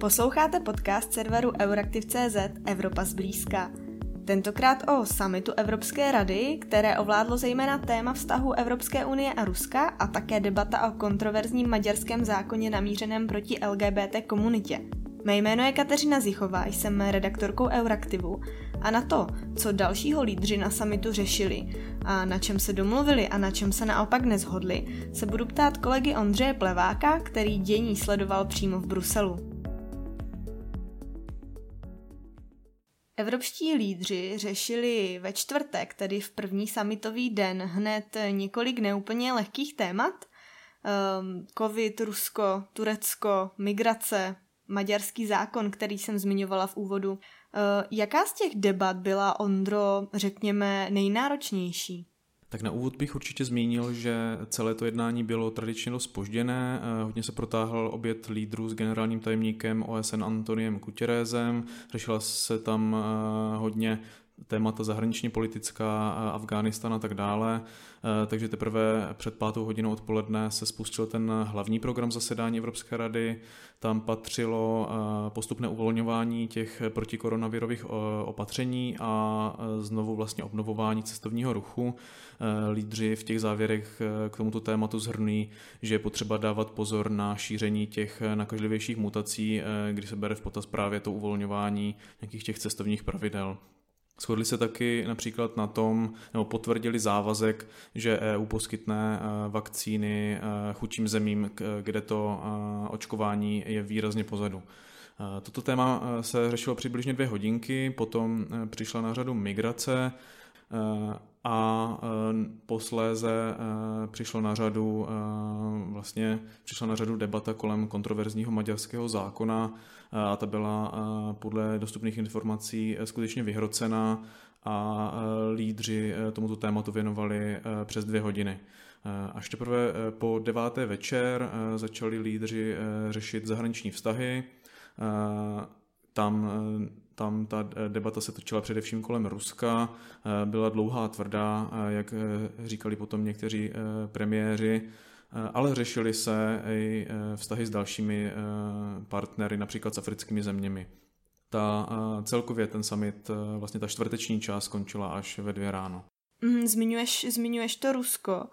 Posloucháte podcast serveru Euraktiv.cz Evropa zblízka. Tentokrát o summitu Evropské rady, které ovládlo zejména téma vztahu Evropské unie a Ruska a také debata o kontroverzním maďarském zákoně namířeném proti LGBT komunitě. Mé jméno je Kateřina Zichová, jsem redaktorkou Euraktivu a na to, co dalšího lídři na samitu řešili a na čem se domluvili a na čem se naopak nezhodli, se budu ptát kolegy Ondřeje Pleváka, který dění sledoval přímo v Bruselu. Evropští lídři řešili ve čtvrtek, tedy v první summitový den, hned několik neúplně lehkých témat. Um, Covid, Rusko, Turecko, migrace, maďarský zákon, který jsem zmiňovala v úvodu. Uh, jaká z těch debat byla, Ondro, řekněme, nejnáročnější? Tak na úvod bych určitě zmínil, že celé to jednání bylo tradičně dost spožděné. Eh, hodně se protáhl oběd lídrů s generálním tajemníkem OSN Antoniem Kutěrézem. Řešila se tam eh, hodně témata zahraničně politická, Afghánistán a tak dále. Eh, takže teprve před pátou hodinou odpoledne se spustil ten hlavní program zasedání Evropské rady. Tam patřilo eh, postupné uvolňování těch protikoronavirových eh, opatření a znovu vlastně obnovování cestovního ruchu. Lídři v těch závěrech k tomuto tématu zhrnují, že je potřeba dávat pozor na šíření těch nakažlivějších mutací, kdy se bere v potaz právě to uvolňování nějakých těch cestovních pravidel. Shodli se taky například na tom, nebo potvrdili závazek, že EU poskytne eh, vakcíny eh, chudším zemím, kde to eh, očkování je výrazně pozadu. Toto téma se řešilo přibližně dvě hodinky, potom přišla na řadu migrace a posléze přišlo na řadu vlastně přišla na řadu debata kolem kontroverzního maďarského zákona, a ta byla podle dostupných informací skutečně vyhrocená a lídři tomuto tématu věnovali přes dvě hodiny. Až teprve po deváté večer začali lídři řešit zahraniční vztahy. Tam, tam ta debata se točila především kolem Ruska, byla dlouhá a tvrdá, jak říkali potom někteří premiéři. Eh, ale řešily se i eh, vztahy s dalšími eh, partnery, například s africkými zeměmi. Ta celkově ten summit, vlastně ta čtvrteční část skončila až ve dvě ráno. Mm, zmiňuješ, zmiňuješ to Rusko.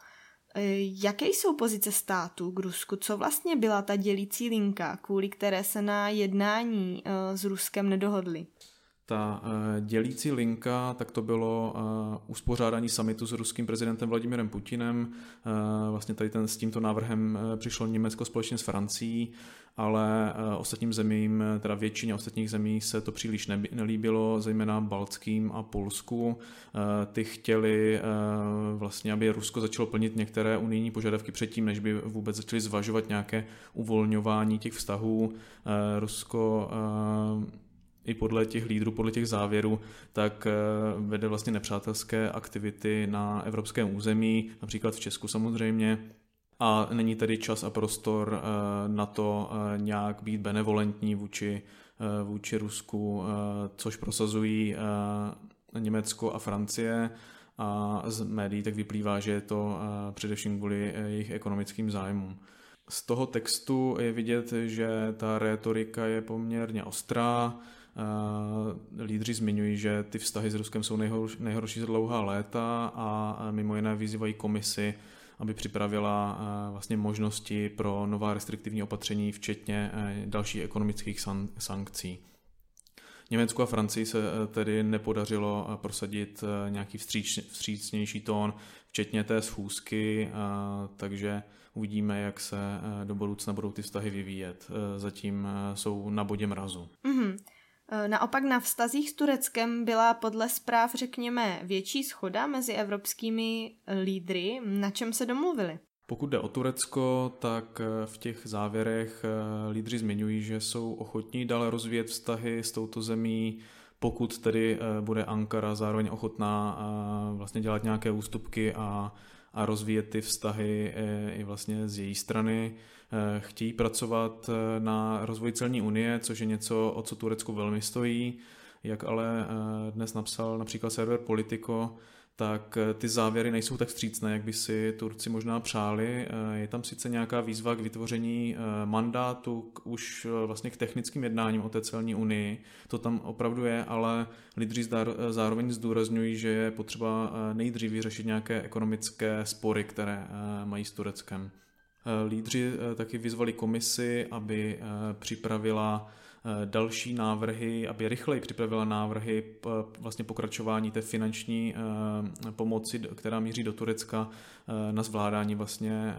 Jaké jsou pozice států k Rusku? Co vlastně byla ta dělící linka, kvůli které se na jednání s Ruskem nedohodli? Ta dělící linka, tak to bylo uspořádání samitu s ruským prezidentem Vladimirem Putinem. Vlastně tady ten, s tímto návrhem přišlo Německo společně s Francií, ale ostatním zemím, teda většině ostatních zemí se to příliš nelíbilo, zejména Baltským a Polsku. Ty chtěli vlastně, aby Rusko začalo plnit některé unijní požadavky předtím, než by vůbec začali zvažovat nějaké uvolňování těch vztahů. Rusko i podle těch lídrů, podle těch závěrů, tak eh, vede vlastně nepřátelské aktivity na evropském území, například v Česku samozřejmě. A není tady čas a prostor eh, na to eh, nějak být benevolentní vůči, vůči Rusku, což prosazují Německo a Francie. A z médií tak vyplývá, že je to především kvůli jejich ekonomickým zájmům. Z toho textu je vidět, že ta retorika je poměrně ostrá, Lídři zmiňují, že ty vztahy s Ruskem jsou nejhorší, nejhorší za dlouhá léta a mimo jiné vyzývají komisi, aby připravila vlastně možnosti pro nová restriktivní opatření, včetně dalších ekonomických sankcí. Německu a Francii se tedy nepodařilo prosadit nějaký vstříc, vstřícnější tón, včetně té schůzky, takže uvidíme, jak se do budoucna budou ty vztahy vyvíjet. Zatím jsou na bodě mrazu. Mm-hmm. Eh, naopak na vztazích s Tureckem byla podle zpráv, řekněme, větší schoda mezi evropskými lídry, na čem se domluvili. Pokud jde o Turecko, tak eh, v těch závěrech eh, lídři zmiňují, že jsou ochotní dále rozvíjet vztahy s touto zemí, pokud tedy bude Ankara zároveň ochotná vlastně dělat nějaké ústupky a a rozvíjet ty vztahy eh, i vlastně z její strany. Eh, chtějí pracovat eh, na rozvoji celní unie, což je něco, o co Turecku velmi stojí. Jak ale dnes napsal například server Politico, tak eh, ty závěry nejsou tak vstřícné, jak by si Turci možná přáli. Eh, je tam sice nějaká výzva k vytvoření eh, mandátu k, už vlastně k technickým jednáním o té celní unii, to tam opravdu je, ale lídři zároveň zdůrazňují, že je potřeba nejdřív vyřešit nějaké ekonomické spory, které mají s Tureckem. Lídři taky vyzvali komisi, aby připravila další návrhy, aby rychleji připravila návrhy vlastně pokračování té finanční eh, pomoci, která míří do Turecka eh, na zvládání vlastně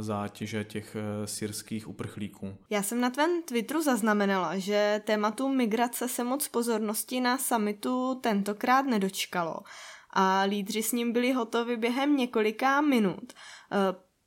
zátěže těch syrských uprchlíků. Já jsem na tvém Twitteru zaznamenala, že tématu migrace se moc pozornosti na samitu tentokrát nedočkalo a lídři s ním byli hotovi během několika minut.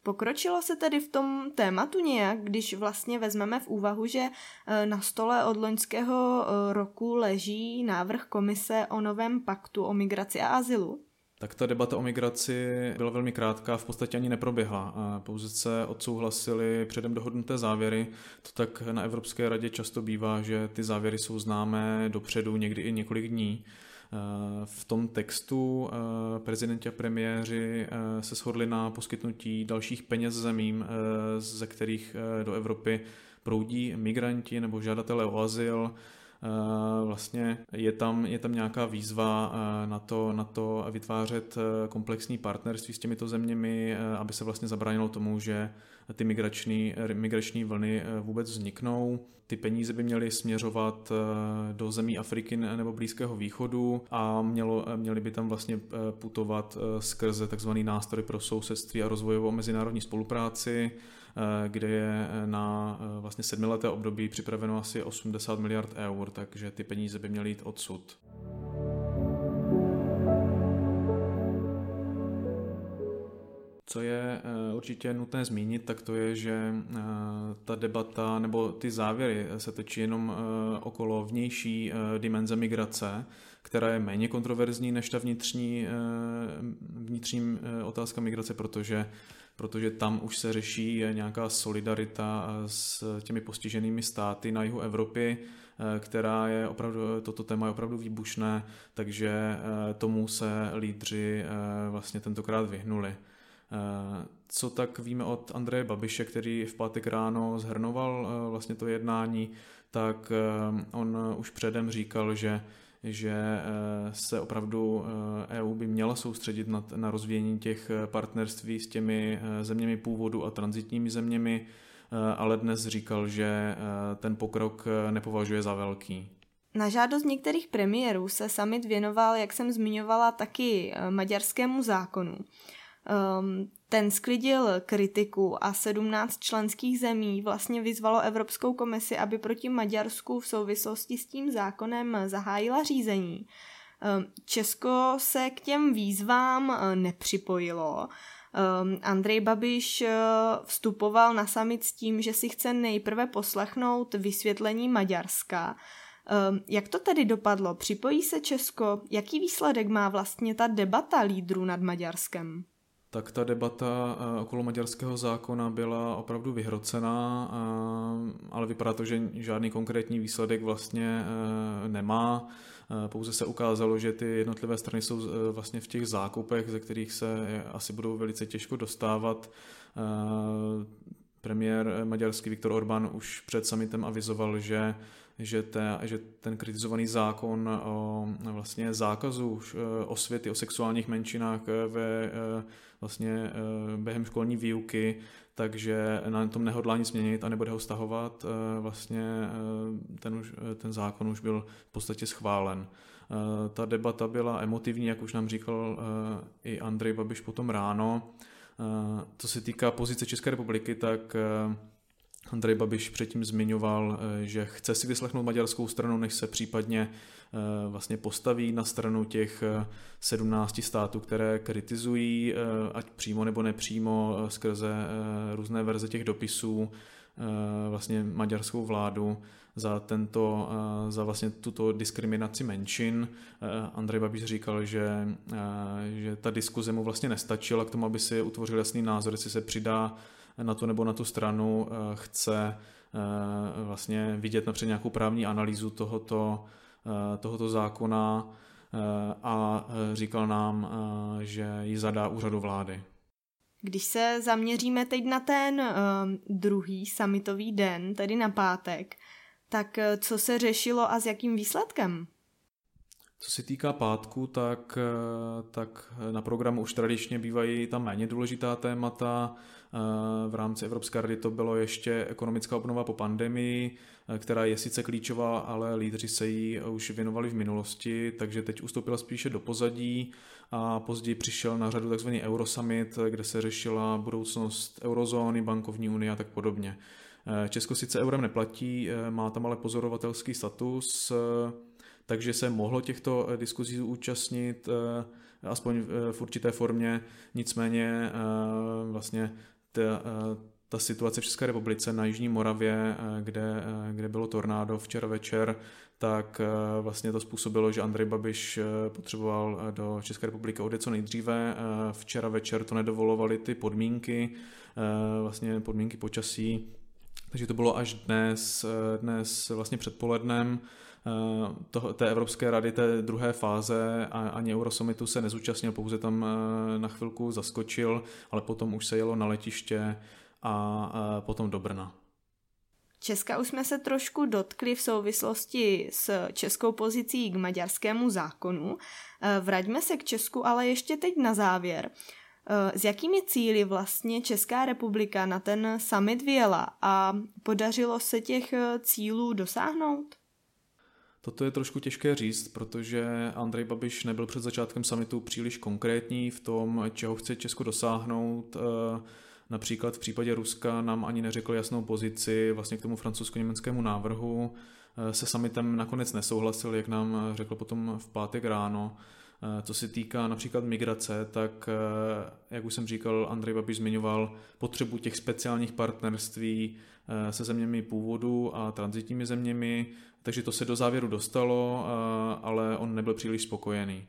Pokročilo se tedy v tom tématu nějak, když vlastně vezmeme v úvahu, že e, na stole od loňského e, roku leží návrh komise o novém paktu o migraci a azylu? Tak ta debata o migraci byla velmi krátká, v podstatě ani neproběhla. Pouze se odsouhlasily předem dohodnuté závěry. To tak na Evropské radě často bývá, že ty závěry jsou známé dopředu, někdy i několik dní. V tom textu eh, prezidenti a premiéři eh, se shodli na poskytnutí dalších peněz zemím, eh, ze kterých do Evropy proudí migranti nebo žadatelé o azyl. Vlastně je tam, je tam nějaká výzva na to, na to vytvářet komplexní partnerství s těmito zeměmi, aby se vlastně zabránilo tomu, že ty migrační, migrační vlny vůbec vzniknou. Ty peníze by měly směřovat eh, do zemí Afriky nebo Blízkého východu a mělo, měly by tam vlastně eh, putovat eh, skrze tzv. nástroj pro sousedství a rozvojovou mezinárodní spolupráci, kde je na vlastně sedmileté období připraveno asi 80 miliard eur, takže ty peníze by měly jít odsud. Co je eh, určitě nutné zmínit, tak to je, že eh, ta debata nebo ty závěry se točí jenom eh, okolo vnější dimenze migrace, která je méně kontroverzní než ta vnitřní, vnitřní otázka migrace, protože protože tam už se řeší nějaká solidarita s těmi postiženými státy na jihu Evropy, která je opravdu, toto téma je opravdu výbušné, takže tomu se lídři vlastně tentokrát vyhnuli. Eh, co tak víme od Andreje Babiše, který v pátek ráno zhrnoval eh, vlastně to jednání, tak eh, on už předem říkal, že že se opravdu EU e by měla soustředit na, na rozvíjení těch partnerství s těmi zeměmi původu a transitními zeměmi, ale dnes říkal, že ten pokrok nepovažuje za velký. Na žádost některých premiérů se summit věnoval, jak jsem zmiňovala, taky maďarskému zákonu. Um, ten sklidil kritiku a 17 členských zemí vlastně vyzvalo Evropskou komisi, aby proti Maďarsku v souvislosti s tím zákonem zahájila řízení. Um, Česko se k těm výzvám uh, nepřipojilo. Um, Andrej Babiš uh, vstupoval na summit s tím, že si chce nejprve poslechnout vysvětlení Maďarska. Jak to tedy dopadlo? Připojí se Česko? Jaký výsledek má vlastně ta debata lídrů nad Maďarskem? Tak ta debata eh, okolo maďarského zákona byla opravdu vyhrocená, eh, ale vypadá to, že žádný konkrétní výsledek vlastně eh, nemá. Pouze se ukázalo, že ty jednotlivé strany jsou vlastně v těch zákupech, ze kterých se asi budou velice těžko dostávat. Premiér maďarský Viktor Orbán už před summitem avizoval, že že, te, že ten kritizovaný zákon o vlastně zákazu osvěty o sexuálních menšinách ve vlastně během školní výuky, takže na tom nehodlá nic změnit a nebude ho stahovat. Vlastně ten, už, ten zákon už byl v podstatě schválen. Ta debata byla emotivní, jak už nám říkal i Andrej Babiš potom ráno. Co se týká pozice České republiky, tak Andrej Babiš předtím zmiňoval, eh, že chce si vyslechnout maďarskou stranu, než se případně eh, vlastně postaví na stranu těch 17 eh, států, které kritizují, ať přímo nebo nepřímo, skrze různé verze těch dopisů, vlastně maďarskou vládu za, tento, za vlastně tuto diskriminaci menšin. Andrej Babiš říkal, že, že ta diskuze mu vlastně nestačila k tomu, aby si utvořil jasný názor, jestli se přidá na tu nebo na tu stranu eh, chce eh, vlastně vidět například nějakou právní analýzu tohoto, eh, tohoto zákona. a říkal nám, že ji zadá úřadu vlády. Když se zaměříme teď na ten uh, druhý summitový den, tedy na pátek, tak uh, co se řešilo a s jakým výsledkem? Co se týká pátku, tak, uh, tak na programu už tradičně bývají tam méně důležitá témata. V rámci Evropské rady to bylo ještě ekonomická obnova po pandemii, která je sice klíčová, ale lídři se jí už věnovali v minulosti, takže teď ustoupila spíše do pozadí a později přišel na řadu tzv. Eurosummit, kde se řešila budoucnost eurozóny, bankovní unie a tak podobně. Česko sice eurem neplatí, má tam ale pozorovatelský status, takže se mohlo těchto diskuzí účastnit aspoň v určité formě, nicméně vlastně ta, ta situace v České republice na Jižní Moravě, kde, kde bylo tornádo včera večer, tak eh, vlastně to způsobilo, že Andrej Babiš eh, potřeboval eh, do České republiky odjet co nejdříve. Včera večer to nedovolovaly ty podmínky, vlastně podmínky počasí, takže to bylo až dnes, dnes vlastně předpolednem to, té Evropské rady, té druhé fáze a ani Eurosummitu se nezúčastnil, pouze tam na chvilku zaskočil, ale potom už se jelo na letiště a potom do Brna. Česka už jsme se trošku dotkli v souvislosti s českou pozicí k maďarskému zákonu. Eh, vraťme se k Česku, ale ještě teď na závěr. Eh, s jakými cíly vlastně Česká republika na ten summit vyjela a podařilo se těch eh, cílů dosáhnout? Toto je trošku těžké říct, protože Andrej Babiš nebyl před začátkem summitu příliš konkrétní v tom, čeho chce Česko dosáhnout. Například v případě Ruska nám ani neřekl jasnou pozici vlastně k tomu francouzsko-německému návrhu. Eh, se summitem nakonec nesouhlasil, jak nám eh, řekl potom v pátek ráno. Eh, co se týká například migrace, tak jak už jsem říkal, Andrej Babiš zmiňoval potřebu těch speciálních partnerství se zeměmi původu a transitními zeměmi, takže to se do závěru dostalo, ale on nebyl příliš spokojený.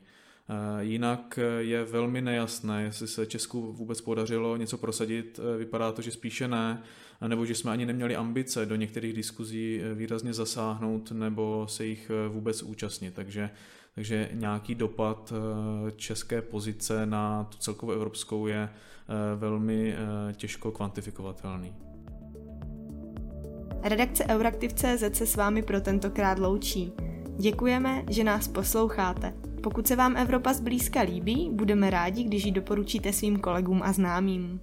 Eh, jinak eh, je velmi nejasné, jestli se Česku vůbec podařilo něco prosadit. Eh, vypadá to, že spíše ne, nebo že jsme ani neměli ambice do některých diskuzí výrazně zasáhnout nebo se jich vůbec účastnit. Takže, takže nějaký dopad české pozice na tu celkovou evropskou je velmi těžko kvantifikovatelný. Redakce Euraktiv.cz se s vámi pro tentokrát loučí. Děkujeme, že nás posloucháte. Pokud se vám Evropa zblízka líbí, budeme rádi, když ji doporučíte svým kolegům a známým.